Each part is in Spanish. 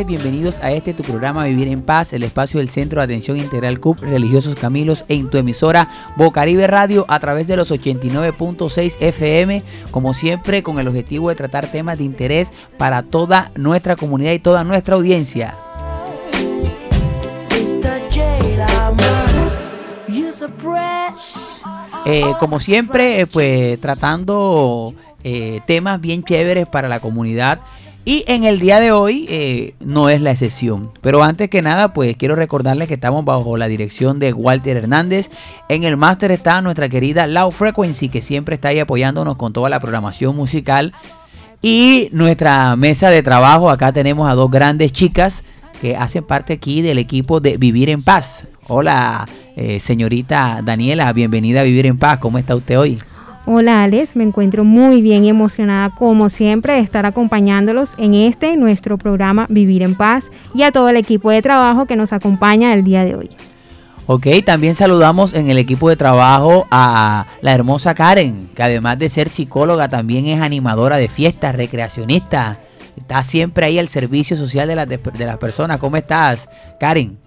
bienvenidos a este tu programa Vivir en Paz, el espacio del Centro de Atención Integral CUP Religiosos Camilos en tu emisora Bocaribe Radio a través de los 89.6 FM, como siempre con el objetivo de tratar temas de interés para toda nuestra comunidad y toda nuestra audiencia. Eh, como siempre, eh, pues tratando eh, temas bien chéveres para la comunidad. Y en el día de hoy eh, no es la excepción. Pero antes que nada, pues quiero recordarles que estamos bajo la dirección de Walter Hernández. En el máster está nuestra querida Low Frequency, que siempre está ahí apoyándonos con toda la programación musical. Y nuestra mesa de trabajo, acá tenemos a dos grandes chicas que hacen parte aquí del equipo de Vivir en Paz. Hola, eh, señorita Daniela, bienvenida a Vivir en Paz. ¿Cómo está usted hoy? Hola Alex, me encuentro muy bien y emocionada como siempre de estar acompañándolos en este nuestro programa Vivir en Paz y a todo el equipo de trabajo que nos acompaña el día de hoy. Ok, también saludamos en el equipo de trabajo a la hermosa Karen, que además de ser psicóloga también es animadora de fiestas, recreacionista. Está siempre ahí al servicio social de de las personas. ¿Cómo estás, Karen?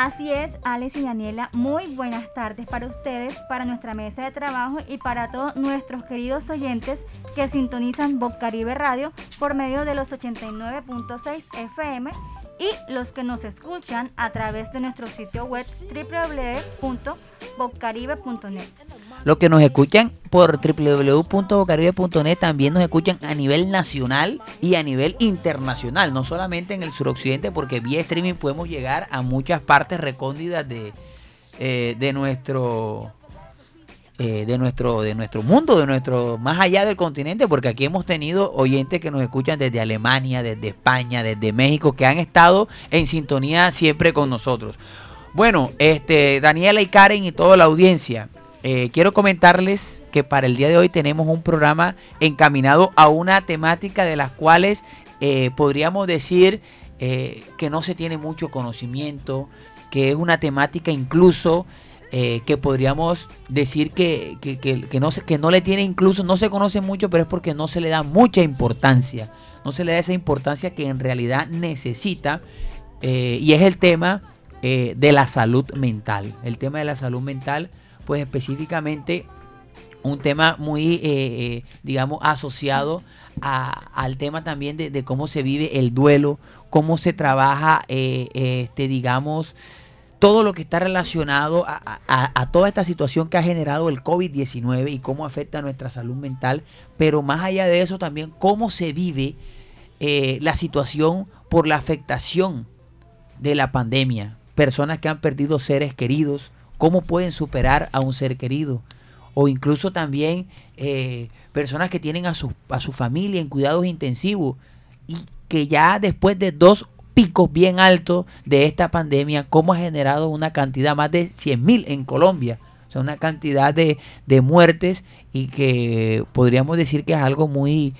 Así es, Alex y Daniela, muy buenas tardes para ustedes, para nuestra mesa de trabajo y para todos nuestros queridos oyentes que sintonizan Caribe Radio por medio de los 89.6 FM y los que nos escuchan a través de nuestro sitio web www.bocaribe.net. Los que nos escuchan por www.bocaribe.net también nos escuchan a nivel nacional y a nivel internacional, no solamente en el suroccidente, porque vía streaming podemos llegar a muchas partes recónditas de, eh, de nuestro eh, de nuestro de nuestro mundo, de nuestro más allá del continente, porque aquí hemos tenido oyentes que nos escuchan desde Alemania, desde España, desde México, que han estado en sintonía siempre con nosotros. Bueno, este Daniela y Karen y toda la audiencia, eh, quiero comentarles que para el día de hoy tenemos un programa encaminado a una temática de las cuales eh, podríamos decir eh, que no se tiene mucho conocimiento, que es una temática incluso eh, que podríamos decir que, que, que, no se, que no le tiene incluso, no se conoce mucho, pero es porque no se le da mucha importancia, no se le da esa importancia que en realidad necesita, eh, y es el tema de la salud mental, el tema de la salud mental, pues específicamente un tema muy, eh, eh, digamos, asociado a- al tema también de, cómo se vive el duelo, cómo se trabaja, eh, este, digamos, todo lo que está relacionado a, a- a toda esta situación que ha generado el COVID-19 y cómo afecta a nuestra salud mental, pero más allá de eso también cómo se vive eh, la situación por la afectación de la pandemia. Personas que han perdido seres queridos, cómo pueden superar a un ser querido. O incluso también eh, personas que tienen a su, a su familia en cuidados intensivos y que ya después de dos picos bien altos de esta pandemia, cómo ha generado una cantidad más de 100 mil en Colombia. O sea, una cantidad de, de muertes y que podríamos decir que es algo muy,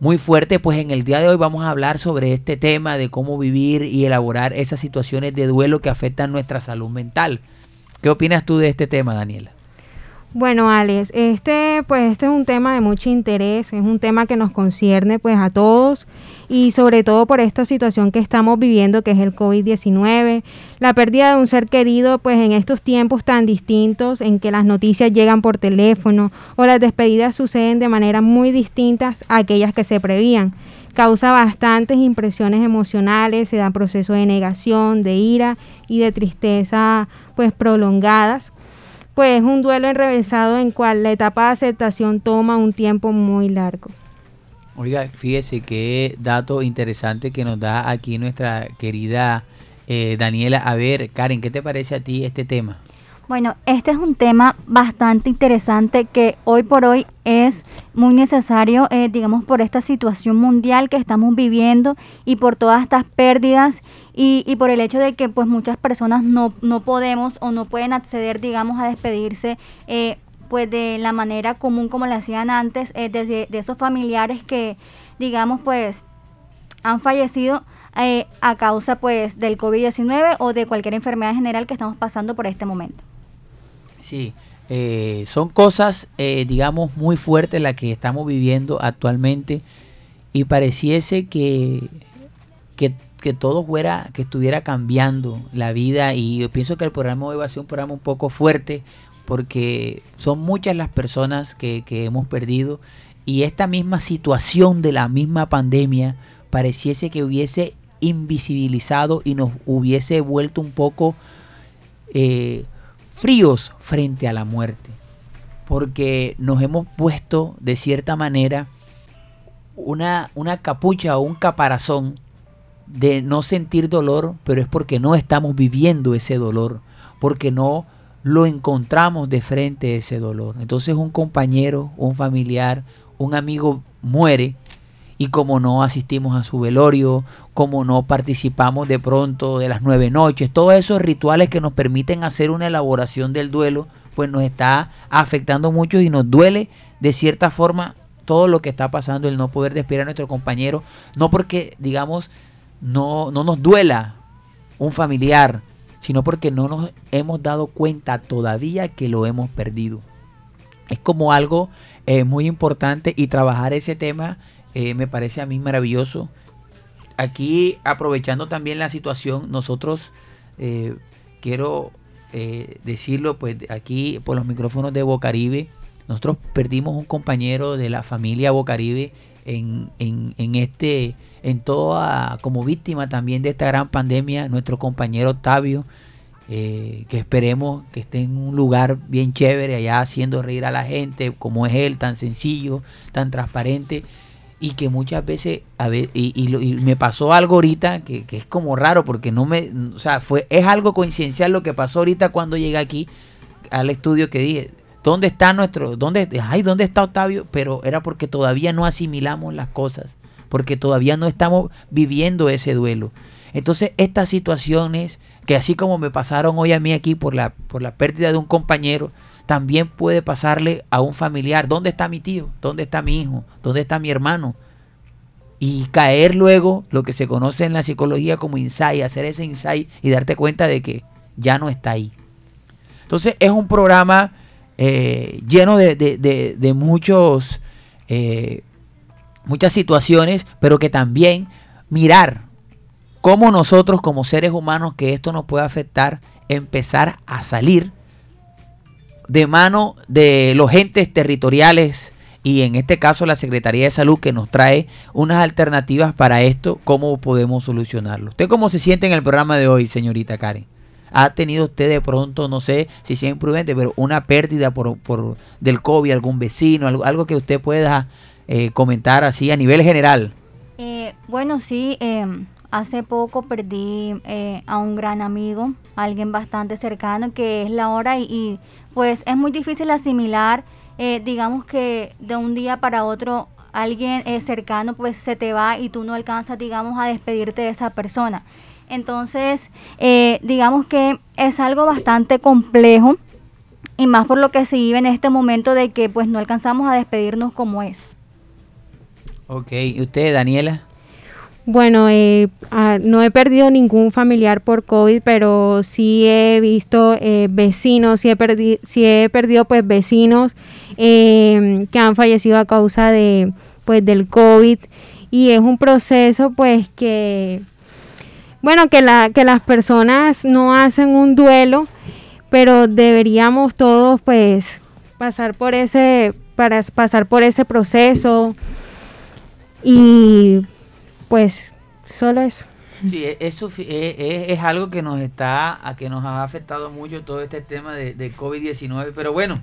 muy fuerte, pues en el día de hoy vamos a hablar sobre este tema de cómo vivir y elaborar esas situaciones de duelo que afectan nuestra salud mental. ¿Qué opinas tú de este tema, Daniela? Bueno, Alex, este pues este es un tema de mucho interés, es un tema que nos concierne pues a todos y sobre todo por esta situación que estamos viviendo que es el COVID-19, la pérdida de un ser querido pues en estos tiempos tan distintos en que las noticias llegan por teléfono o las despedidas suceden de manera muy distintas a aquellas que se prevían. Causa bastantes impresiones emocionales, se da proceso de negación, de ira y de tristeza pues prolongadas pues un duelo enrevesado en cual la etapa de aceptación toma un tiempo muy largo. Oiga, fíjese qué dato interesante que nos da aquí nuestra querida eh, Daniela. A ver, Karen, ¿qué te parece a ti este tema? Bueno, este es un tema bastante interesante que hoy por hoy es muy necesario, eh, digamos, por esta situación mundial que estamos viviendo y por todas estas pérdidas y, por el hecho de que pues muchas personas no, no podemos o no pueden acceder, digamos, a despedirse. Eh, pues de la manera común como lo hacían antes, eh, desde de esos familiares que, digamos, pues han fallecido eh, a causa pues del COVID-19 o de cualquier enfermedad general que estamos pasando por este momento. Sí, eh, son cosas, eh, digamos, muy fuertes las que estamos viviendo actualmente y pareciese que, que, todo fuera, que estuviera cambiando la vida y yo pienso que el programa hoy va a ser un programa un poco fuerte porque son muchas las personas que, que hemos perdido y esta misma situación de la misma pandemia pareciese que hubiese invisibilizado y nos hubiese vuelto un poco eh, fríos frente a la muerte. Porque nos hemos puesto de cierta manera una, una capucha o un caparazón de no sentir dolor, pero es porque no estamos viviendo ese dolor, porque no lo encontramos de frente ese dolor. Entonces un compañero, un familiar, un amigo muere y como no asistimos a su velorio, como no participamos de pronto de las nueve noches, todos esos rituales que nos permiten hacer una elaboración del duelo, pues nos está afectando mucho y nos duele de cierta forma todo lo que está pasando, el no poder despedir a nuestro compañero, no porque digamos no, no nos duela un familiar, sino porque no nos hemos dado cuenta todavía que lo hemos perdido. Es como algo eh, muy importante y trabajar ese tema eh, me parece a mí maravilloso. Aquí, aprovechando también la situación, nosotros eh, quiero eh, decirlo, pues aquí por los micrófonos de Bocaribe, nosotros perdimos un compañero de la familia Bocaribe en, en, en este, en toda, como víctima también de esta gran pandemia, nuestro compañero Octavio, que esperemos que esté en un lugar bien chévere allá haciendo reír a la gente, como es él, tan sencillo, tan transparente y que muchas veces a ver, y, y, y me pasó algo ahorita que, que es como raro porque no me o sea fue es algo coincidencial lo que pasó ahorita cuando llegué aquí al estudio que dije dónde está nuestro dónde ay dónde está Octavio pero era porque todavía no asimilamos las cosas porque todavía no estamos viviendo ese duelo. Entonces estas situaciones que así como me pasaron hoy a mí aquí por la por la pérdida de un compañero también puede pasarle a un familiar. ¿Dónde está mi tío? ¿Dónde está mi hijo? ¿Dónde está mi hermano? Y caer luego, lo que se conoce en la psicología como insight, hacer ese insight y darte cuenta de que ya no está ahí. Entonces es un programa eh, lleno de, de- de- muchos, eh, muchas situaciones, pero que también mirar cómo nosotros como seres humanos que esto nos puede afectar, empezar a salir de mano de los entes territoriales y en este caso la Secretaría de Salud que nos trae unas alternativas para esto, cómo podemos solucionarlo. ¿Usted cómo se siente en el programa de hoy, señorita Karen? ¿Ha tenido usted de pronto, no sé si sea imprudente, pero una pérdida por, por del COVID, algún vecino, algo, algo que usted pueda eh, comentar así a nivel general? Eh, bueno, sí, eh, hace poco perdí eh, a un gran amigo, alguien bastante cercano, que es la hora y, pues es muy difícil asimilar, eh, digamos que de un día para otro alguien eh, cercano pues se te va y tú no alcanzas, digamos, a despedirte de esa persona. Entonces, eh, digamos que es algo bastante complejo y más por lo que se vive en este momento de que pues no alcanzamos a despedirnos como es. Ok, ¿y usted, Daniela? Bueno, eh, ah, no he perdido ningún familiar por COVID, pero sí he visto eh, vecinos, sí he, perdi sí he perdido pues vecinos eh, que han fallecido a causa de pues del COVID. Y es un proceso pues que bueno que la que las personas no hacen un duelo, pero deberíamos todos pues pasar por ese para pasar por ese proceso. Y pues solo eso. Sí, es, es, es- es- es algo que nos está, a que nos ha afectado mucho todo este tema de, de COVID-19, pero bueno,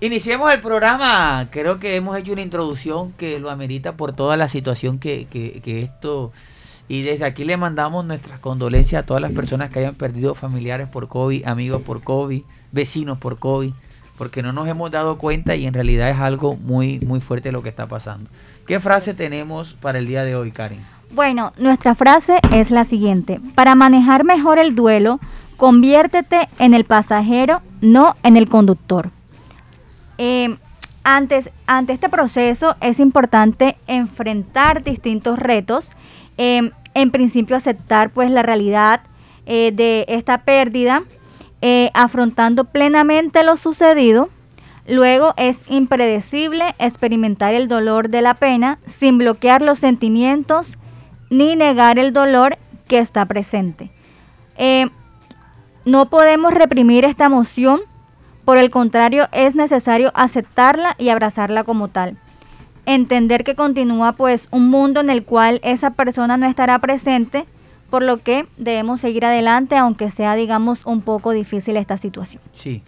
iniciemos el programa. Creo que hemos hecho una introducción que lo amerita por toda la situación que, que- que esto Y desde aquí le mandamos nuestras condolencias a todas las personas que hayan perdido familiares por COVID, amigos por COVID, vecinos por COVID, porque no nos hemos dado cuenta y en realidad es algo muy, muy fuerte lo que está pasando. ¿Qué frase tenemos para el día de hoy, Karen? Bueno, nuestra frase es la siguiente. Para manejar mejor el duelo, conviértete en el pasajero, no en el conductor. Eh, antes, ante este proceso es importante enfrentar distintos retos. Eh, en principio aceptar pues la realidad eh, de esta pérdida, afrontando plenamente lo sucedido. Luego es impredecible experimentar el dolor de la pena sin bloquear los sentimientos ni negar el dolor que está presente. Eh, no podemos reprimir esta emoción, por el contrario es necesario aceptarla y abrazarla como tal entender que continúa pues un mundo en el cual esa persona no estará presente, por lo que debemos seguir adelante aunque sea digamos un poco difícil esta situación. Sí.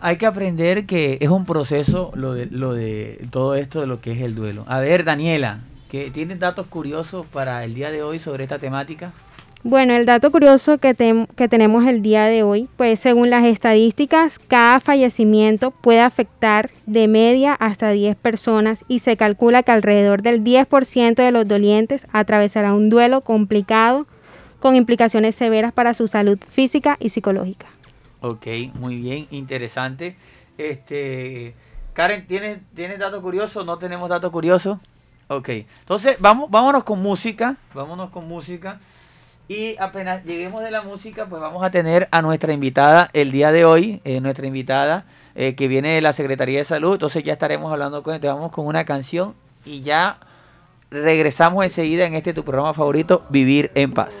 Hay que aprender que es un proceso lo de, lo de todo esto de lo que es el duelo. A ver, Daniela, ¿que ¿tienes datos curiosos para el día de hoy sobre esta temática? Bueno, el dato curioso que, que, tenemos el día de hoy, pues según las estadísticas, cada fallecimiento puede afectar de media hasta 10 personas y se calcula que alrededor del 10% de los dolientes atravesará un duelo complicado con implicaciones severas para su salud física y psicológica. Ok, muy bien, interesante. Este, Karen, ¿tienes, ¿tienes dato curioso? ¿No tenemos dato curioso? Ok, entonces vamos, vámonos con música, vámonos con música. Y apenas lleguemos de la música, pues vamos a tener a nuestra invitada el día de hoy, eh, nuestra invitada eh, que viene de la Secretaría de Salud. Entonces ya estaremos hablando con ella. Vamos con una canción y ya regresamos enseguida en este tu programa favorito, Vivir en Paz.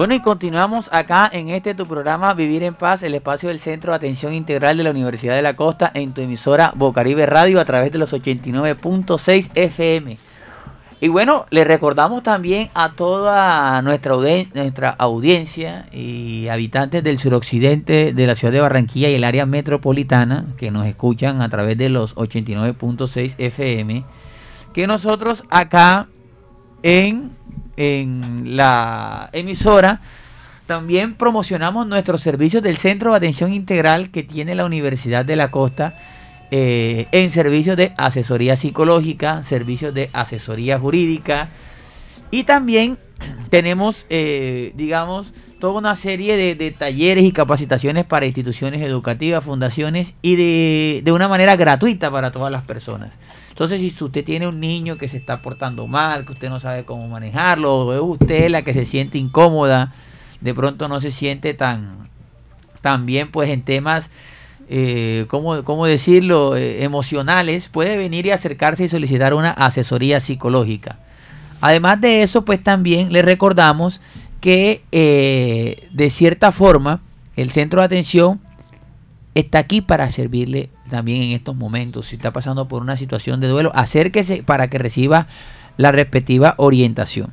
Bueno, y continuamos acá en este tu programa Vivir en Paz, el espacio del Centro de Atención Integral de la Universidad de la Costa en tu emisora Bocaribe Radio a través de los 89.6 FM. Y bueno, le recordamos también a toda nuestra, nuestra audiencia y habitantes del suroccidente de la ciudad de Barranquilla y el área metropolitana que nos escuchan a través de los 89.6 FM, que nosotros acá en, en la emisora también promocionamos nuestros servicios del Centro de Atención Integral que tiene la Universidad de la Costa eh, en servicios de asesoría psicológica, servicios de asesoría jurídica y también tenemos, eh, digamos, toda una serie de, de talleres y capacitaciones para instituciones educativas, fundaciones y de, de una manera gratuita para todas las personas. Entonces, si usted tiene un niño que se está portando mal, que usted no sabe cómo manejarlo, o es usted la que se siente incómoda, de pronto no se siente tan, bien pues en temas, eh, ¿cómo, cómo decirlo?, eh, emocionales, puede venir y acercarse y solicitar una asesoría psicológica. Además de eso, pues también le recordamos que eh, de cierta forma el centro de atención está aquí para servirle también en estos momentos. Si está pasando por una situación de duelo, acérquese para que reciba la respectiva orientación.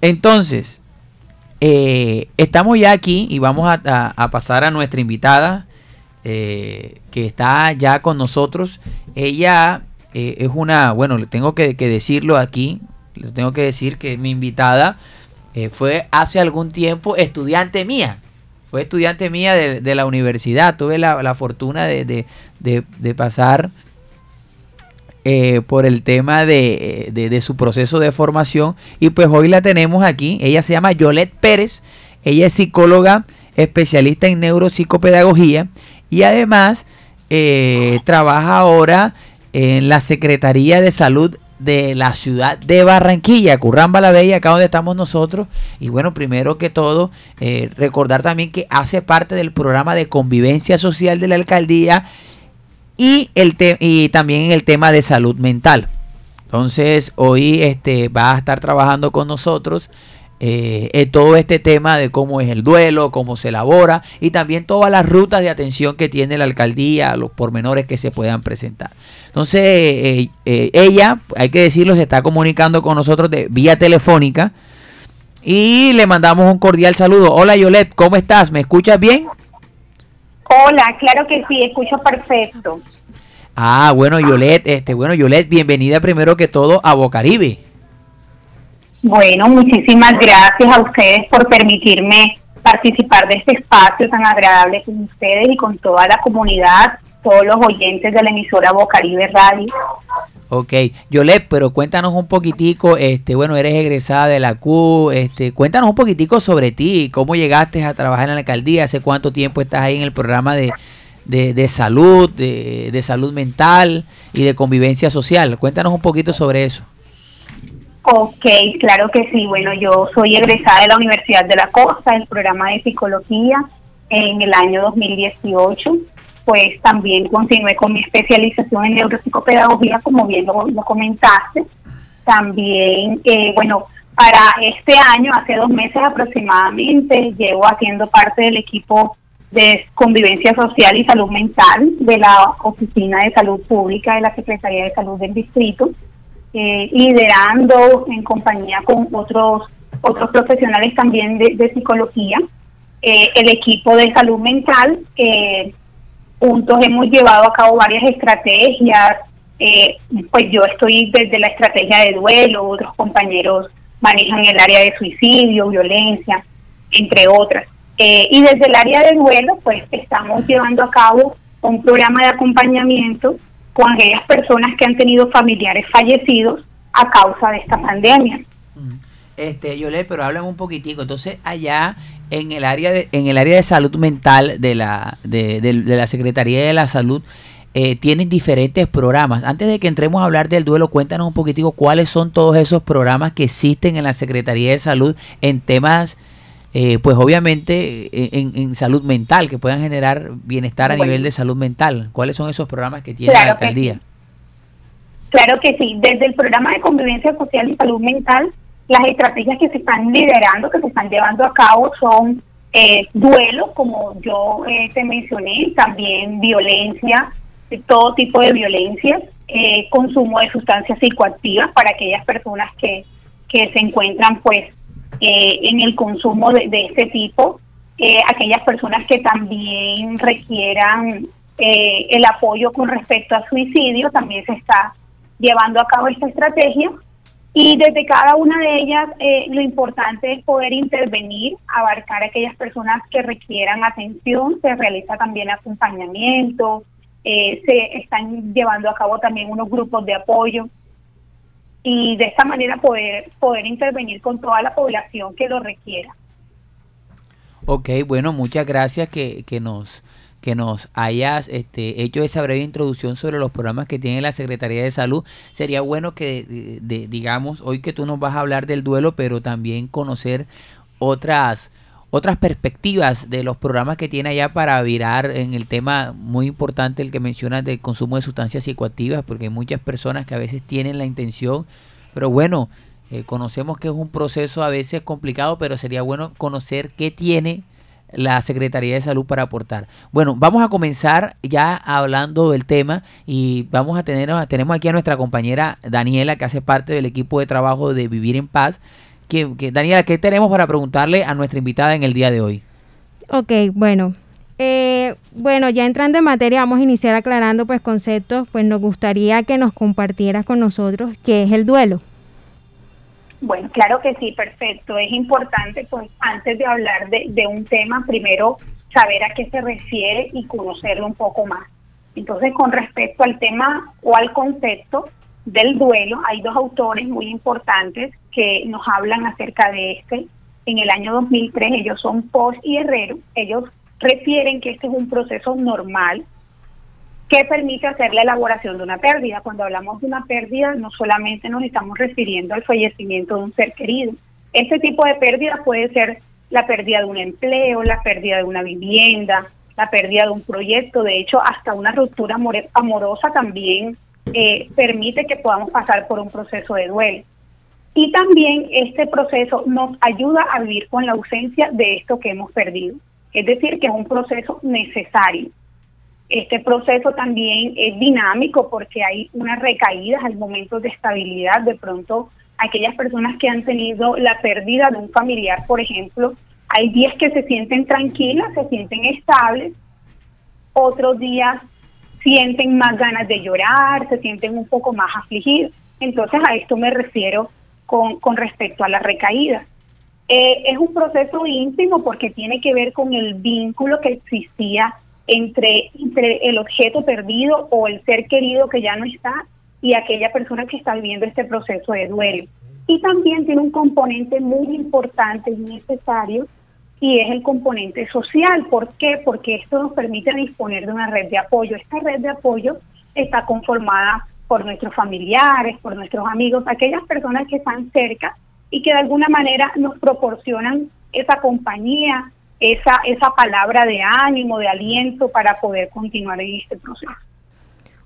Entonces, eh, estamos ya aquí y vamos a, pasar a nuestra invitada eh, que está ya con nosotros. Ella eh, es una, bueno, le tengo que, que decirlo aquí, le tengo que decir que mi invitada fue hace algún tiempo estudiante mía. Fue estudiante mía de, la universidad. Tuve la, fortuna de, pasar eh, por el tema de, de- de su proceso de formación. Y pues hoy la tenemos aquí. Ella se llama Yolette Pérez. Ella es psicóloga especialista en neuropsicopedagogía. Y además eh, trabaja ahora en la Secretaría de Salud de la ciudad de Barranquilla, Curramba la Bella, acá donde estamos nosotros. Y bueno, primero que todo, eh, recordar también que hace parte del programa de convivencia social de la alcaldía y, el te- y también el tema de salud mental. Entonces, hoy este, va a estar trabajando con nosotros eh, en todo este tema de cómo es el duelo, cómo se elabora y también todas las rutas de atención que tiene la alcaldía, los pormenores que se puedan presentar. Entonces, eh, eh, ella, hay que decirlo, se está comunicando con nosotros de vía telefónica y le mandamos un cordial saludo. Hola Yolette, ¿cómo estás? ¿Me escuchas bien? Hola, claro que sí, escucho perfecto. Ah, bueno, Yolette, este, bueno, Yolette, bienvenida primero que todo a Bocaribe. Bueno, muchísimas gracias a ustedes por permitirme participar de este espacio tan agradable con ustedes y con toda la comunidad, todos los oyentes de la emisora Bocaribe Radio. Ok, Yolette, pero cuéntanos un poquitico, este, bueno, eres egresada de la Q, este, cuéntanos un poquitico sobre ti, cómo llegaste a trabajar en la alcaldía, hace cuánto tiempo estás ahí en el programa de, de, de salud, de, de salud mental y de convivencia social. Cuéntanos un poquito sobre eso. Ok, claro que sí. Bueno, yo soy egresada de la Universidad de la Costa, del programa de psicología en el año 2018. Pues también continué con mi especialización en neuropsicopedagogía, como bien lo, lo comentaste. También, eh, bueno, para este año, hace dos meses aproximadamente, llevo haciendo parte del equipo de convivencia social y salud mental de la Oficina de Salud Pública de la Secretaría de Salud del Distrito eh, liderando en compañía con otros otros profesionales también de, psicología. Eh, el equipo de salud mental que juntos hemos llevado a cabo varias estrategias. Eh, pues yo estoy desde la estrategia de duelo otros compañeros manejan el área de suicidio violencia entre otras. Eh, y desde el área de duelo pues estamos llevando a cabo un programa de acompañamiento con aquellas personas que han tenido familiares fallecidos a causa de esta pandemia. Este, Yolette, pero háblame un poquitico. Entonces, allá en el área de, en el área de salud mental de la, de, de- de la Secretaría de la Salud, eh, tienen diferentes programas. Antes de que entremos a hablar del duelo, cuéntanos un poquitico cuáles son todos esos programas que existen en la Secretaría de Salud en temas eh, pues obviamente eh, en, en salud mental, que puedan generar bienestar a Bueno. nivel de salud mental. ¿Cuáles son esos programas que tiene Claro la alcaldía? Claro que sí, desde el programa de convivencia social y salud mental, las estrategias que se están liderando, que se están llevando a cabo son eh, duelo, como yo eh, te mencioné, también violencia, todo tipo de violencia, eh, consumo de sustancias psicoactivas para aquellas personas que, que se encuentran pues eh, en el consumo de, este tipo, eh, aquellas personas que también requieran eh, el apoyo con respecto a suicidio, también se está llevando a cabo esta estrategia. Y desde cada una de ellas, eh, lo importante es poder intervenir, abarcar a aquellas personas que requieran atención, se realiza también acompañamiento, eh, se están llevando a cabo también unos grupos de apoyo y de esta manera poder, poder intervenir con toda la población que lo requiera. Ok, bueno, muchas gracias que, que nos que nos hayas este, hecho esa breve introducción sobre los programas que tiene la Secretaría de Salud. Sería bueno que, de- de- digamos, hoy que tú nos vas a hablar del duelo, pero también conocer otras otras perspectivas de los programas que tiene allá para virar en el tema muy importante el que mencionas del consumo de sustancias psicoactivas, porque hay muchas personas que a veces tienen la intención, pero bueno, eh, conocemos que es un proceso a veces complicado, pero sería bueno conocer qué tiene la Secretaría de Salud para aportar. Bueno, vamos a comenzar ya hablando del tema y vamos a tener, tenemos aquí a nuestra compañera Daniela, que hace parte del equipo de trabajo de Vivir en Paz. Que, que- Daniela, ¿qué tenemos para preguntarle a nuestra invitada en el día de hoy? Ok, bueno. Eh, bueno, ya entrando en materia, vamos a iniciar aclarando pues conceptos. Pues nos gustaría que nos compartieras con nosotros qué es el duelo. Bueno, claro que sí, perfecto. Es importante, pues, antes de hablar de, de un tema, primero saber a qué se refiere y conocerlo un poco más. Entonces, con respecto al tema o al concepto del duelo, hay dos autores muy importantes que nos hablan acerca de este. En el año 2003, ellos son Post y Herrero. Ellos refieren que este es un proceso normal que permite hacer la elaboración de una pérdida. Cuando hablamos de una pérdida, no solamente nos estamos refiriendo al fallecimiento de un ser querido. Este tipo de pérdida puede ser la pérdida de un empleo, la pérdida de una vivienda, la pérdida de un proyecto. De hecho, hasta una ruptura amorosa también eh, permite que podamos pasar por un proceso de duelo. Y también este proceso nos ayuda a vivir con la ausencia de esto que hemos perdido. Es decir, que es un proceso necesario. Este proceso también es dinámico porque hay unas recaídas, hay momentos de estabilidad. De pronto, aquellas personas que han tenido la pérdida de un familiar, por ejemplo, hay días que se sienten tranquilas, se sienten estables, otros días sienten más ganas de llorar, se sienten un poco más afligidos. Entonces, a esto me refiero con, con respecto a la recaída. Eh, es un proceso íntimo porque tiene que ver con el vínculo que existía entre, entre el objeto perdido o el ser querido que ya no está y aquella persona que está viviendo este proceso de duelo. Y también tiene un componente muy importante y necesario y es el componente social. ¿Por qué? Porque esto nos permite disponer de una red de apoyo. Esta red de apoyo está conformada por nuestros familiares, por nuestros amigos, aquellas personas que están cerca y que de alguna manera nos proporcionan esa compañía, esa, esa palabra de ánimo, de aliento para poder continuar en este proceso.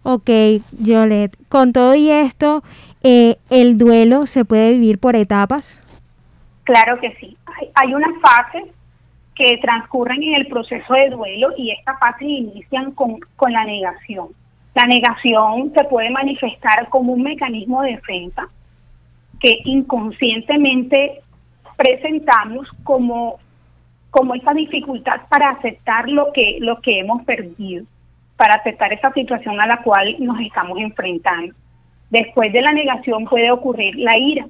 Ok, Yolet, con todo y esto, eh, ¿el duelo se puede vivir por etapas? Claro que sí. Hay, hay unas fases que transcurren en el proceso de duelo y estas fases inician con, con la negación. La negación se puede manifestar como un mecanismo de defensa que inconscientemente presentamos como, como esa dificultad para aceptar lo que, lo que hemos perdido, para aceptar esa situación a la cual nos estamos enfrentando. Después de la negación puede ocurrir la ira.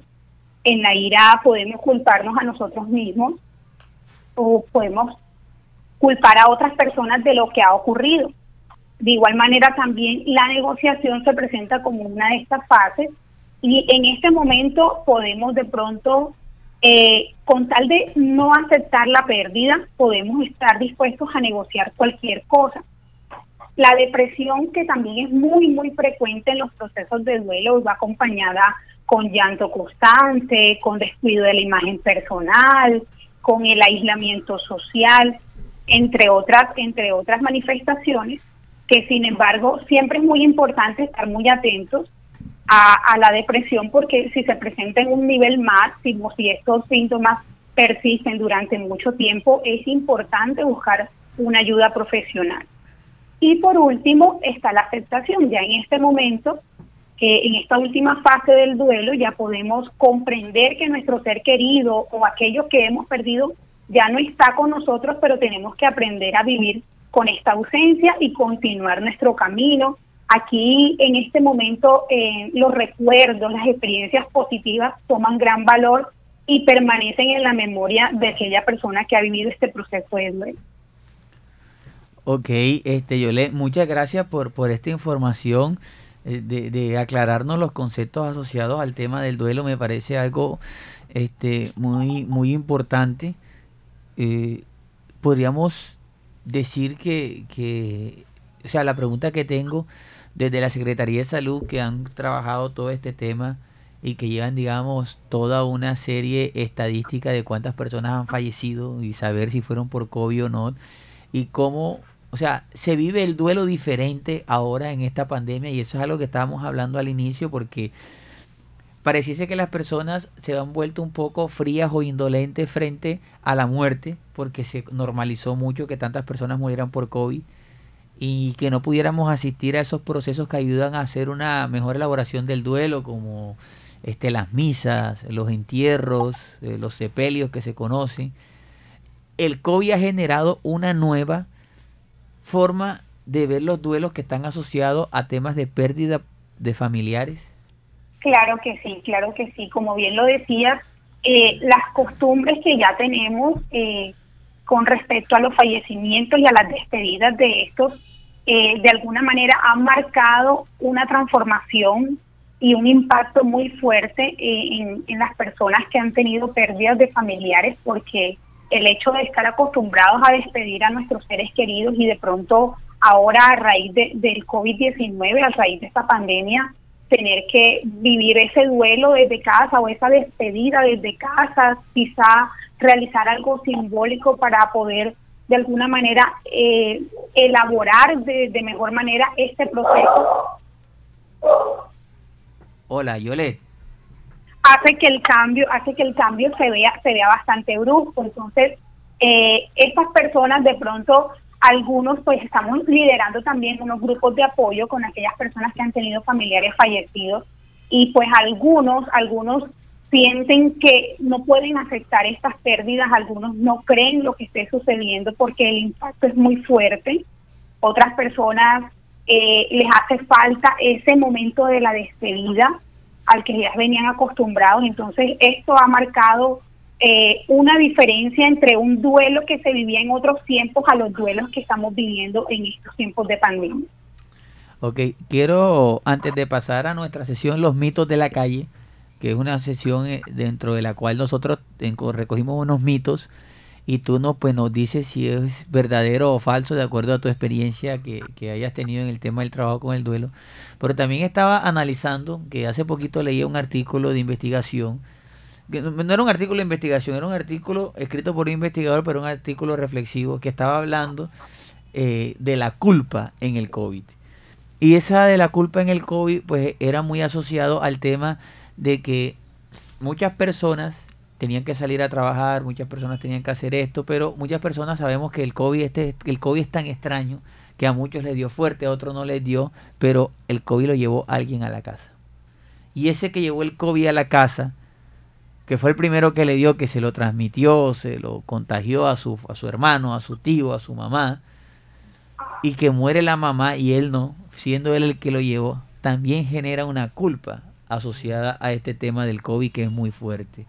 En la ira podemos culparnos a nosotros mismos o podemos culpar a otras personas de lo que ha ocurrido. De igual manera también la negociación se presenta como una de estas fases y en este momento podemos de pronto, eh, con tal de no aceptar la pérdida, podemos estar dispuestos a negociar cualquier cosa. La depresión, que también es muy, muy frecuente en los procesos de duelo, va acompañada con llanto constante, con descuido de la imagen personal, con el aislamiento social, entre otras, entre otras manifestaciones, que sin embargo siempre es muy importante estar muy atentos a, a la depresión porque si se presenta en un nivel máximo, si estos síntomas persisten durante mucho tiempo, es importante buscar una ayuda profesional. Y por último está la aceptación. Ya en este momento, eh, en esta última fase del duelo, ya podemos comprender que nuestro ser querido o aquello que hemos perdido ya no está con nosotros, pero tenemos que aprender a vivir con esta ausencia y continuar nuestro camino. Aquí en este momento eh, los recuerdos, las experiencias positivas toman gran valor y permanecen en la memoria de aquella persona que ha vivido este proceso de duelo. Ok, este Yole, muchas gracias por, por esta información, de, de, aclararnos los conceptos asociados al tema del duelo, me parece algo este, muy, muy importante. Eh, podríamos decir que, que, o sea, la pregunta que tengo desde la Secretaría de Salud, que han trabajado todo este tema y que llevan, digamos, toda una serie estadística de cuántas personas han fallecido y saber si fueron por COVID o no, y cómo o sea, se vive el duelo diferente ahora en esta pandemia y eso es algo que estábamos hablando al inicio porque pareciese que las personas se han vuelto un poco frías o indolentes frente a la muerte porque se normalizó mucho que tantas personas murieran por COVID y que no pudiéramos asistir a esos procesos que ayudan a hacer una mejor elaboración del duelo como este las misas, los entierros, eh, los sepelios que se conocen. El COVID ha generado una nueva forma de ver los duelos que están asociados a temas de pérdida de familiares? Claro que sí, claro que sí. Como bien lo decías, eh, las costumbres que ya tenemos eh, con respecto a los fallecimientos y a las despedidas de estos, eh, de alguna manera han marcado una transformación y un impacto muy fuerte en, en las personas que han tenido pérdidas de familiares porque el hecho de estar acostumbrados a despedir a nuestros seres queridos y de pronto ahora a raíz de, del COVID-19, a raíz de esta pandemia, tener que vivir ese duelo desde casa o esa despedida desde casa, quizá realizar algo simbólico para poder de alguna manera eh, elaborar de, de mejor manera este proceso. Hola, Yolet hace que el cambio hace que el cambio se vea se vea bastante brusco. Entonces eh, estas personas de pronto algunos pues estamos liderando también unos grupos de apoyo con aquellas personas que han tenido familiares fallecidos y pues algunos algunos sienten que no pueden aceptar estas pérdidas algunos no creen lo que esté sucediendo porque el impacto es muy fuerte. Otras personas eh, les hace falta ese momento de la despedida al que ya venían acostumbrados. Entonces, esto ha marcado eh, una diferencia entre un duelo que se vivía en otros tiempos a los duelos que estamos viviendo en estos tiempos de pandemia. Ok, quiero, antes de pasar a nuestra sesión Los mitos de la calle, que es una sesión eh, dentro de la cual nosotros recogimos unos mitos y tú nos, pues, nos dices si es verdadero o falso de acuerdo a tu experiencia que, que hayas tenido en el tema del trabajo con el duelo. Pero también estaba analizando que hace poquito leía un artículo de investigación, no, era un artículo de investigación, era un artículo escrito por un investigador, pero un artículo reflexivo que estaba hablando eh, de la culpa en el COVID. Y esa de la culpa en el COVID, pues era muy asociado al tema de que muchas personas tenían que salir a trabajar, muchas personas tenían que hacer esto, pero muchas personas sabemos que el COVID, este, el COVID es tan extraño que a muchos les dio fuerte, a otros no les dio, pero el COVID lo llevó alguien a la casa. Y ese que llevó el COVID a la casa, que fue el primero que le dio, que se lo transmitió, se lo contagió a su, a su hermano, a su tío, a su mamá, y que muere la mamá y él no, siendo él el que lo llevó, también genera una culpa asociada a este tema del COVID que es muy fuerte.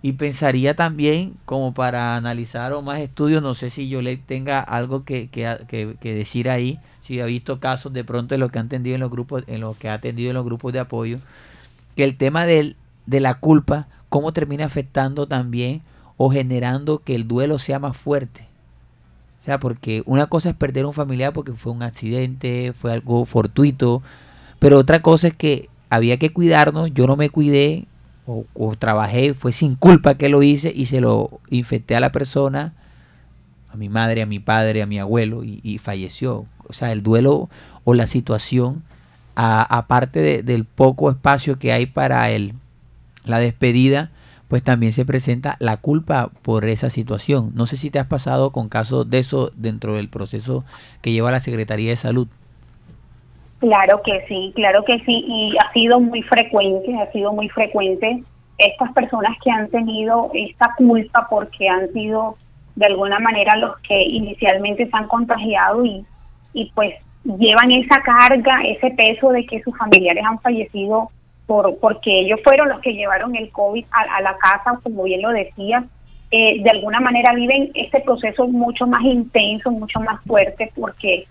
Y pensaría también, como para analizar o más estudios, no sé si yo le tenga algo que, que, que, decir ahí, si ha visto casos de pronto en lo que han atendido en los grupos, en lo que ha atendido en los grupos de apoyo, que el tema del, de la culpa, cómo termina afectando también o generando que el duelo sea más fuerte. O sea, porque una cosa es perder un familiar porque fue un accidente, fue algo fortuito, pero otra cosa es que había que cuidarnos, yo no me cuidé, o, trabajé, fue sin culpa que lo hice y se lo infecté a la persona, a mi madre, a mi padre, a mi abuelo y, y falleció. O sea, el duelo o la situación, aparte de- del poco espacio que hay para el, la despedida, pues también se presenta la culpa por esa situación. No sé si te has pasado con casos de eso dentro del proceso que lleva la Secretaría de Salud. Claro que sí, claro que sí, y ha sido muy frecuente, ha sido muy frecuente estas personas que han tenido esta culpa porque han sido de alguna manera los que inicialmente se han contagiado y, y pues llevan esa carga, ese peso de que sus familiares han fallecido por porque ellos fueron los que llevaron el COVID a, a la casa, como bien lo decía, eh, de alguna manera viven este proceso mucho más intenso, mucho más fuerte porque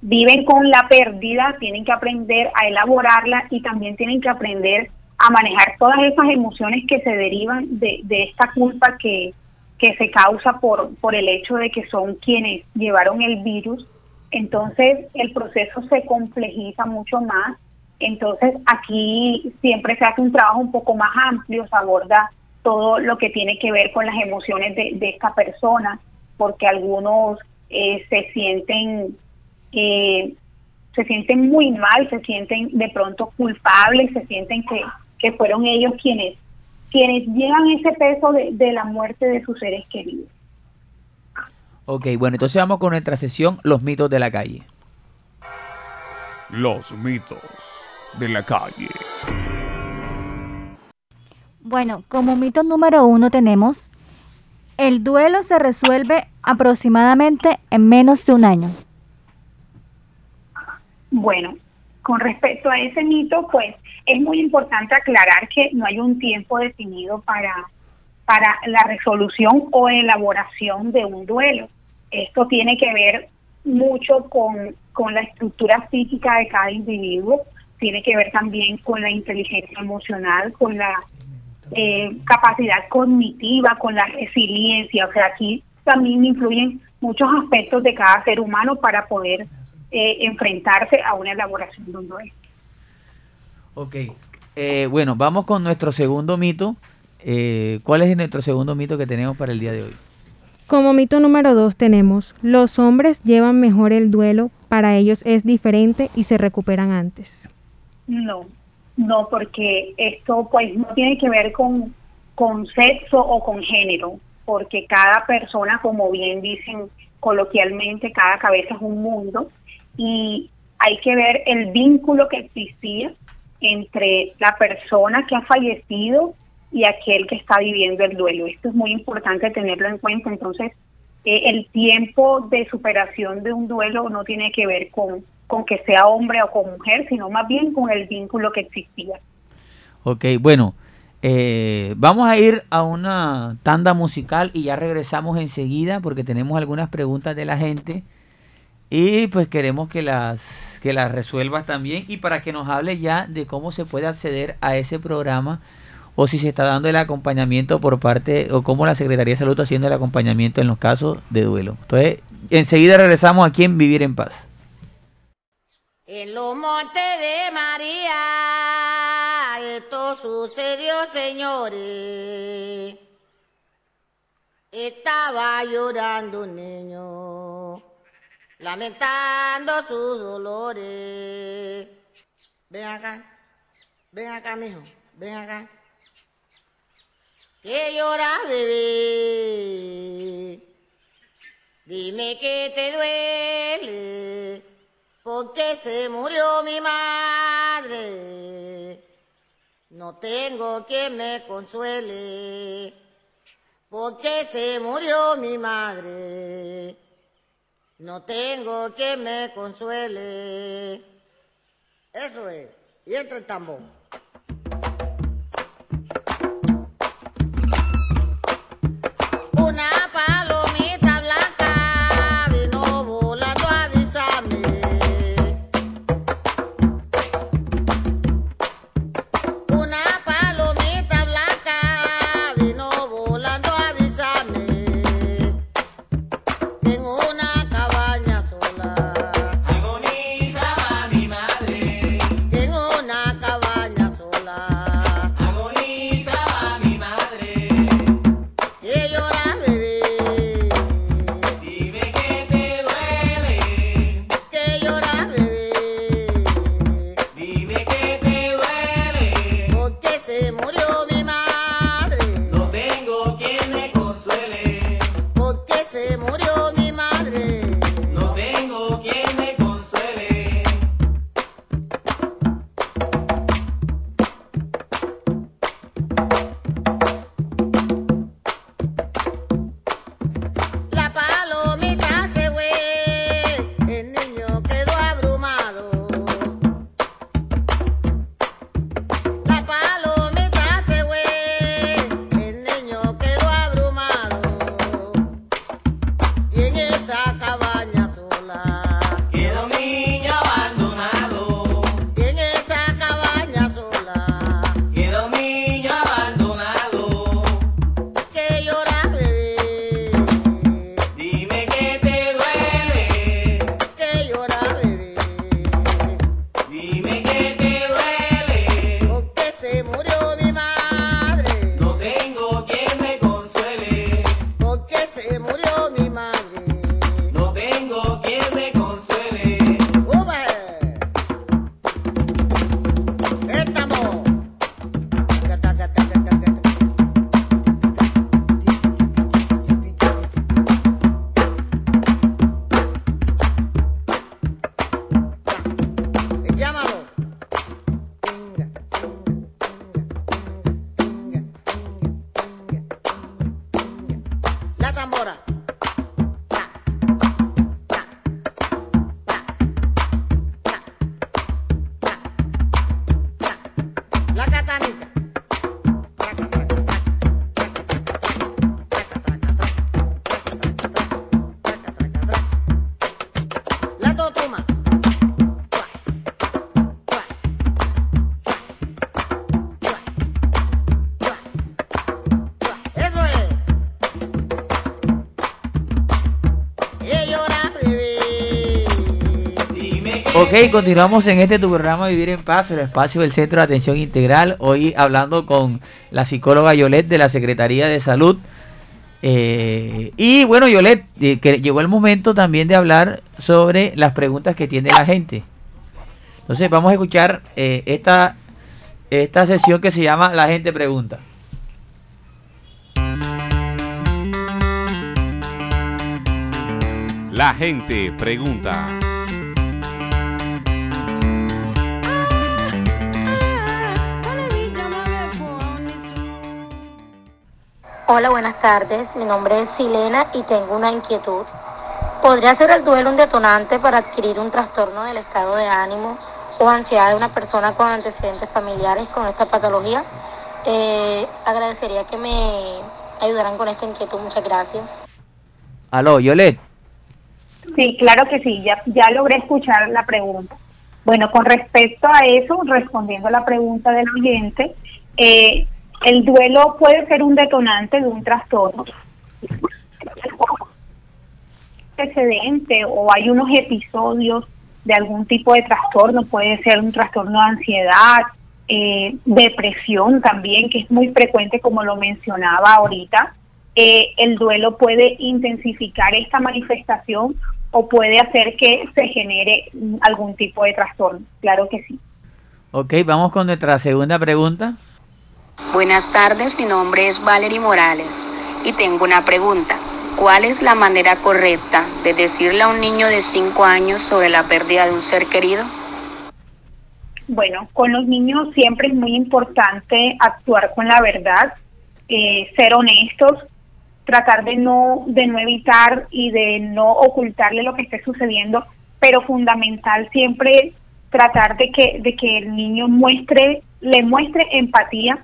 viven con la pérdida, tienen que aprender a elaborarla y también tienen que aprender a manejar todas esas emociones que se derivan de, de esta culpa que, que se causa por, por el hecho de que son quienes llevaron el virus. Entonces el proceso se complejiza mucho más. Entonces aquí siempre se hace un trabajo un poco más amplio, se aborda todo lo que tiene que ver con las emociones de, de esta persona, porque algunos eh, se sienten eh, se sienten muy mal, se sienten de pronto culpables, se sienten que, que fueron ellos quienes quienes llevan ese peso de, de la muerte de sus seres queridos. Ok, bueno, entonces vamos con nuestra sesión Los mitos de la calle. Los mitos de la calle. Bueno, como mito número uno tenemos, el duelo se resuelve aproximadamente en menos de un año. Bueno, con respecto a ese mito, pues es muy importante aclarar que no hay un tiempo definido para, para la resolución o elaboración de un duelo. Esto tiene que ver mucho con, con la estructura psíquica de cada individuo, tiene que ver también con la inteligencia emocional, con la eh, capacidad cognitiva, con la resiliencia. O sea, aquí también influyen muchos aspectos de cada ser humano para poder eh, enfrentarse a una elaboración de un duelo. Ok. Eh, bueno, vamos con nuestro segundo mito. Eh, ¿Cuál es nuestro segundo mito que tenemos para el día de hoy? Como mito número dos tenemos, los hombres llevan mejor el duelo, para ellos es diferente y se recuperan antes. No, no, porque esto pues no tiene que ver con, con sexo o con género, porque cada persona, como bien dicen coloquialmente, cada cabeza es un mundo y hay que ver el vínculo que existía entre la persona que ha fallecido y aquel que está viviendo el duelo. Esto es muy importante tenerlo en cuenta. Entonces, eh, el tiempo de superación de un duelo no tiene que ver con, con que sea hombre o con mujer, sino más bien con el vínculo que existía. Ok, bueno, eh, vamos a ir a una tanda musical y ya regresamos enseguida porque tenemos algunas preguntas de la gente y pues queremos que las que las resuelvas también y para que nos hable ya de cómo se puede acceder a ese programa o si se está dando el acompañamiento por parte o cómo la Secretaría de Salud está haciendo el acompañamiento en los casos de duelo. Entonces, enseguida regresamos aquí en Vivir en Paz. En los montes de María, esto sucedió, señores. Estaba llorando un niño, lamentando sus dolores. Ven acá, ven acá, mijo, ven acá. Que lloras, bebé. Dime que te duele porque se murió mi madre. No tengo quien me consuele, porque se murió mi madre. No tengo quien me consuele. Eso es. Y entra el tambor. Ok, continuamos en este tu programa Vivir en Paz, el espacio del Centro de Atención Integral. Hoy hablando con la psicóloga Yolet de la Secretaría de Salud. Eh, y bueno, Yolet, eh, que llegó el momento también de hablar sobre las preguntas que tiene la gente. Entonces vamos a escuchar eh, esta, esta sesión que se llama La gente pregunta. La gente pregunta. Hola, buenas tardes. Mi nombre es Silena y tengo una inquietud. ¿Podría ser el duelo un detonante para adquirir un trastorno del estado de ánimo o ansiedad de una persona con antecedentes familiares con esta patología? Eh, agradecería que me ayudaran con esta inquietud. Muchas gracias. Aló, Yolet. Sí, claro que sí, ya, ya logré escuchar la pregunta. Bueno, con respecto a eso, respondiendo a la pregunta del oyente, eh, el duelo puede ser un detonante de un trastorno antecedente o hay unos episodios de algún tipo de trastorno, puede ser un trastorno de ansiedad, eh, depresión también, que es muy frecuente como lo mencionaba ahorita. Eh, el duelo puede intensificar esta manifestación o puede hacer que se genere mm, algún tipo de trastorno, claro que sí. Ok, vamos con nuestra segunda pregunta. Buenas tardes, mi nombre es Valerie Morales y tengo una pregunta. ¿Cuál es la manera correcta de decirle a un niño de 5 años sobre la pérdida de un ser querido? Bueno, con los niños siempre es muy importante actuar con la verdad, eh, ser honestos, tratar de no de no evitar y de no ocultarle lo que esté sucediendo, pero fundamental siempre tratar de que de que el niño muestre le muestre empatía,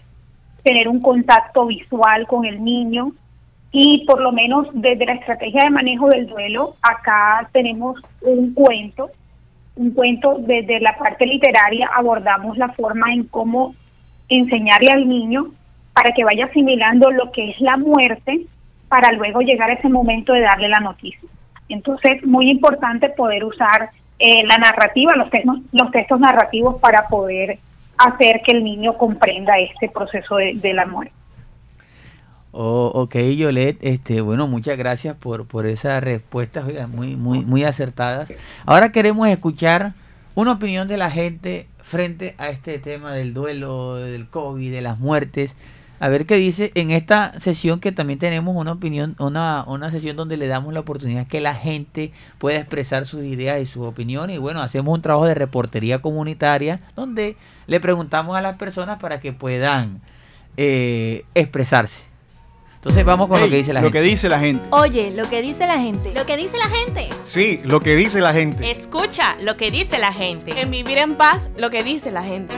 tener un contacto visual con el niño y por lo menos desde la estrategia de manejo del duelo acá tenemos un cuento un cuento desde la parte literaria abordamos la forma en cómo enseñarle al niño para que vaya asimilando lo que es la muerte para luego llegar a ese momento de darle la noticia. Entonces, muy importante poder usar eh, la narrativa, los textos, los textos narrativos para poder hacer que el niño comprenda este proceso de, de la muerte. Oh, ok, Yolet, este, bueno, muchas gracias por, por esas respuestas, muy, muy, muy acertadas. Ahora queremos escuchar una opinión de la gente frente a este tema del duelo, del COVID, de las muertes. A ver qué dice en esta sesión que también tenemos una opinión, una, una sesión donde le damos la oportunidad que la gente pueda expresar sus ideas y sus opiniones. Y bueno, hacemos un trabajo de reportería comunitaria donde le preguntamos a las personas para que puedan eh, expresarse. Entonces vamos con lo que dice la lo gente. que dice la gente. Oye, lo que dice la gente. Lo que dice la gente. Sí, lo que dice la gente. Escucha lo que dice la gente. En vivir en paz, lo que dice la gente.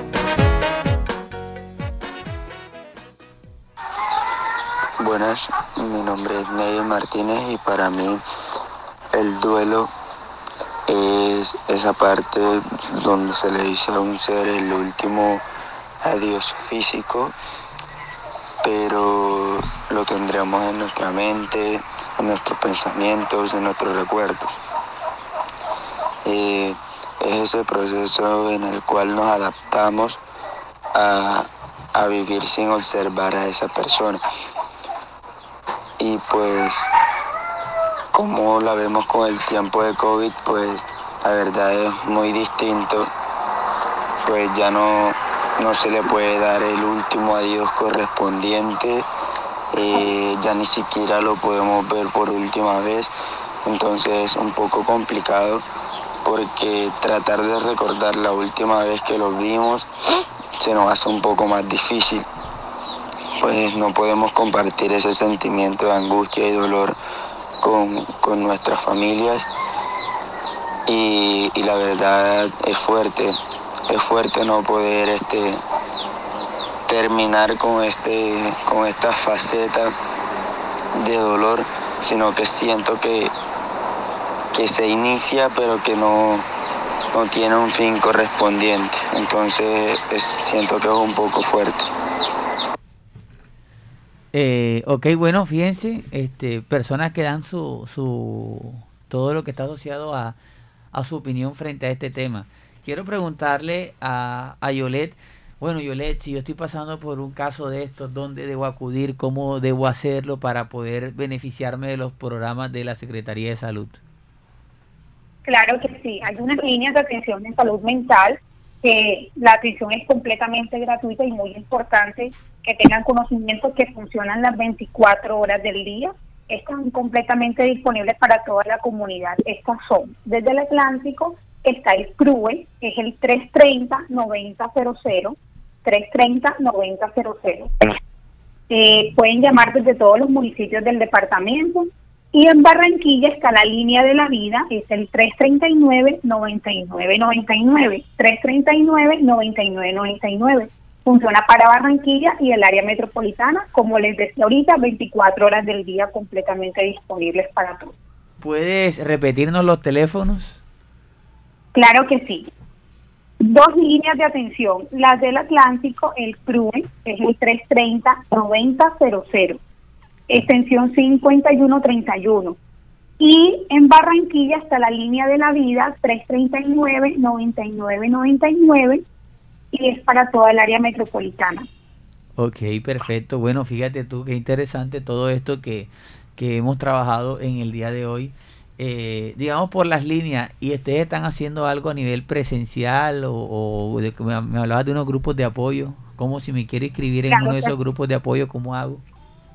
Buenas, mi nombre es Nelly Martínez y para mí el duelo es esa parte donde se le dice a un ser el último adiós físico, pero lo tendremos en nuestra mente, en nuestros pensamientos, en nuestros recuerdos. Eh, es ese proceso en el cual nos adaptamos a, a vivir sin observar a esa persona. Y pues como la vemos con el tiempo de COVID, pues la verdad es muy distinto. Pues ya no, no se le puede dar el último adiós correspondiente, eh, ya ni siquiera lo podemos ver por última vez, entonces es un poco complicado porque tratar de recordar la última vez que lo vimos se nos hace un poco más difícil, pues no podemos compartir ese sentimiento de angustia y dolor con, con nuestras familias y, y la verdad es fuerte, es fuerte no poder este, terminar con, este, con esta faceta de dolor, sino que siento que, que se inicia pero que no, no tiene un fin correspondiente. Entonces es- siento que es un poco fuerte. Eh, ok, bueno, fíjense, este, personas que dan su, su, todo lo que está asociado a, a su opinión frente a este tema. Quiero preguntarle a, a Yolet, bueno, Yolet, si yo estoy pasando por un caso de estos, ¿dónde debo acudir? ¿Cómo debo hacerlo para poder beneficiarme de los programas de la Secretaría de Salud? Claro que sí, hay unas líneas de atención en salud mental que la atención es completamente gratuita y muy importante que tengan conocimiento que funcionan las 24 horas del día. Están completamente disponibles para toda la comunidad. Estas son, desde el Atlántico está el CRUE, que es el 330-9000, 330-9000. Eh, pueden llamar desde todos los municipios del departamento. Y en Barranquilla está la línea de la vida, es el 339-9999. 339-9999. Funciona para Barranquilla y el área metropolitana, como les decía ahorita, 24 horas del día completamente disponibles para todos. ¿Puedes repetirnos los teléfonos? Claro que sí. Dos líneas de atención. Las del Atlántico, el CRUE, es el 330-9000, extensión 5131. Y en Barranquilla está la línea de la vida, 339-9999, y es para toda el área metropolitana. Ok, perfecto. Bueno, fíjate tú qué interesante todo esto que, que hemos trabajado en el día de hoy. Eh, digamos por las líneas, y ustedes están haciendo algo a nivel presencial o, o de, me, me hablabas de unos grupos de apoyo, como si me quiero inscribir en Claro uno de esos grupos de apoyo, ¿cómo hago?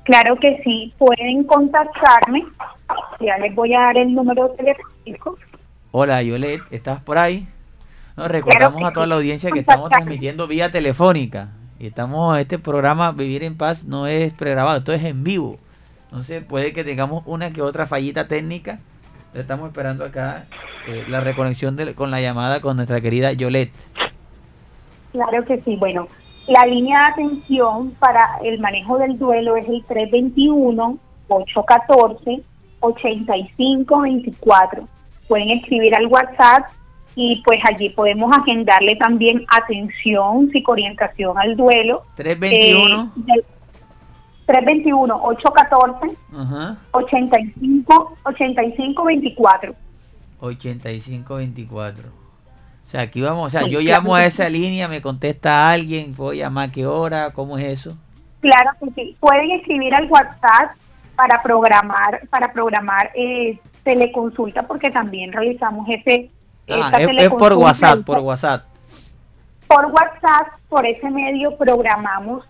Claro que sí, pueden contactarme. Ya les voy a dar el número telefónico. Hola, Yolet, ¿estás por ahí? Nos recordamos a toda la audiencia que estamos transmitiendo vía telefónica. Y estamos, este programa Vivir en Paz no es pregrabado, esto es en vivo. Entonces puede que tengamos una que otra fallita técnica. Estamos esperando acá eh, la reconexión de- con la llamada con nuestra querida Yolet. Claro que sí. Bueno, la línea de atención para el manejo del duelo es el 321-814-8524. Pueden escribir al WhatsApp y pues allí podemos agendarle también atención, psicoorientación al duelo. 321. Eh, del 321-814. Ajá. 85 85 24 8524. O sea, aquí vamos, o sea, Sí, yo claro llamo a esa línea, me contesta alguien, puedo llamar qué hora, ¿cómo es eso? Claro que sí. Pueden escribir al WhatsApp para programar para programar eh, teleconsulta porque también realizamos ese Ah, es, es por. WhatsApp, por WhatsApp. Por WhatsApp, por ese medio programamos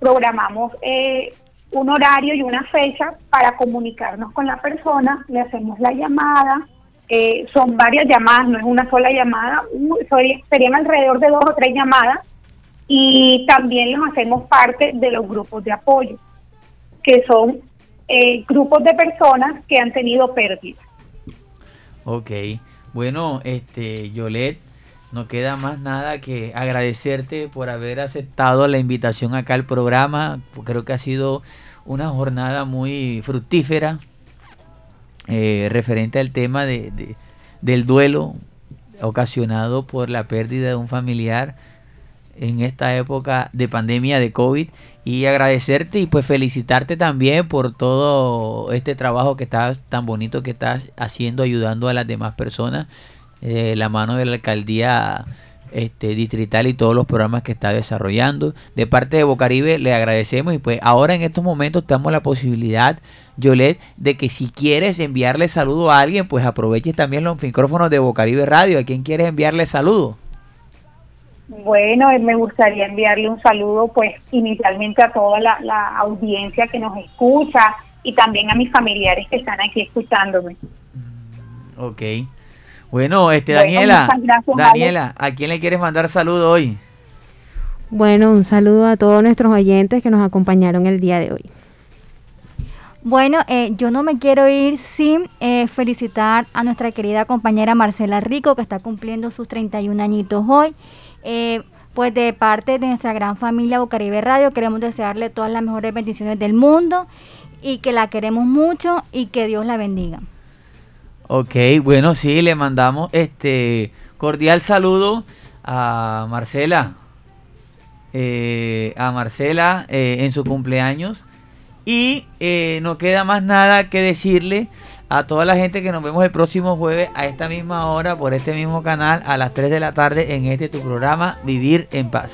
programamos eh, un horario y una fecha para comunicarnos con la persona, le hacemos la llamada, eh, son varias llamadas, no es una sola llamada, serían alrededor de dos o tres llamadas y también los hacemos parte de los grupos de apoyo, que son eh, grupos de personas que han tenido pérdidas. Ok, bueno, este, Yolet, no queda más nada que agradecerte por haber aceptado la invitación acá al programa. Creo que ha sido una jornada muy fructífera eh, referente al tema de, de- del duelo ocasionado por la pérdida de un familiar en esta época de pandemia de COVID y agradecerte y pues felicitarte también por todo este trabajo que estás tan bonito que estás haciendo ayudando a las demás personas eh, la mano de la alcaldía este, distrital y todos los programas que está desarrollando. De parte de Bocaribe le agradecemos y pues ahora en estos momentos tenemos la posibilidad, Yolet, de que si quieres enviarle saludo a alguien, pues aproveches también los micrófonos de Bocaribe Radio. ¿A quién quieres enviarle saludo? Bueno, eh, me gustaría enviarle un saludo pues inicialmente a toda la, la audiencia que nos escucha y también a mis familiares que están aquí escuchándome. Ok. Bueno, este Bueno, Daniela, gracias, Daniela, ¿a quién le quieres mandar saludo hoy? Bueno, un saludo a todos nuestros oyentes que nos acompañaron el día de hoy. Bueno, eh, yo no me quiero ir sin eh, felicitar a nuestra querida compañera Marcela Rico, que está cumpliendo sus 31 añitos hoy. Eh, pues de parte de nuestra gran familia Bocaribe Radio, queremos desearle todas las mejores bendiciones del mundo y que la queremos mucho y que Dios la bendiga. Ok, bueno, sí, le mandamos este cordial saludo a Marcela, eh, a Marcela eh, en su cumpleaños. Y eh, no queda más nada que decirle a toda la gente que nos vemos el próximo jueves a esta misma hora por este mismo canal a las 3 de la tarde en este tu programa Vivir en Paz.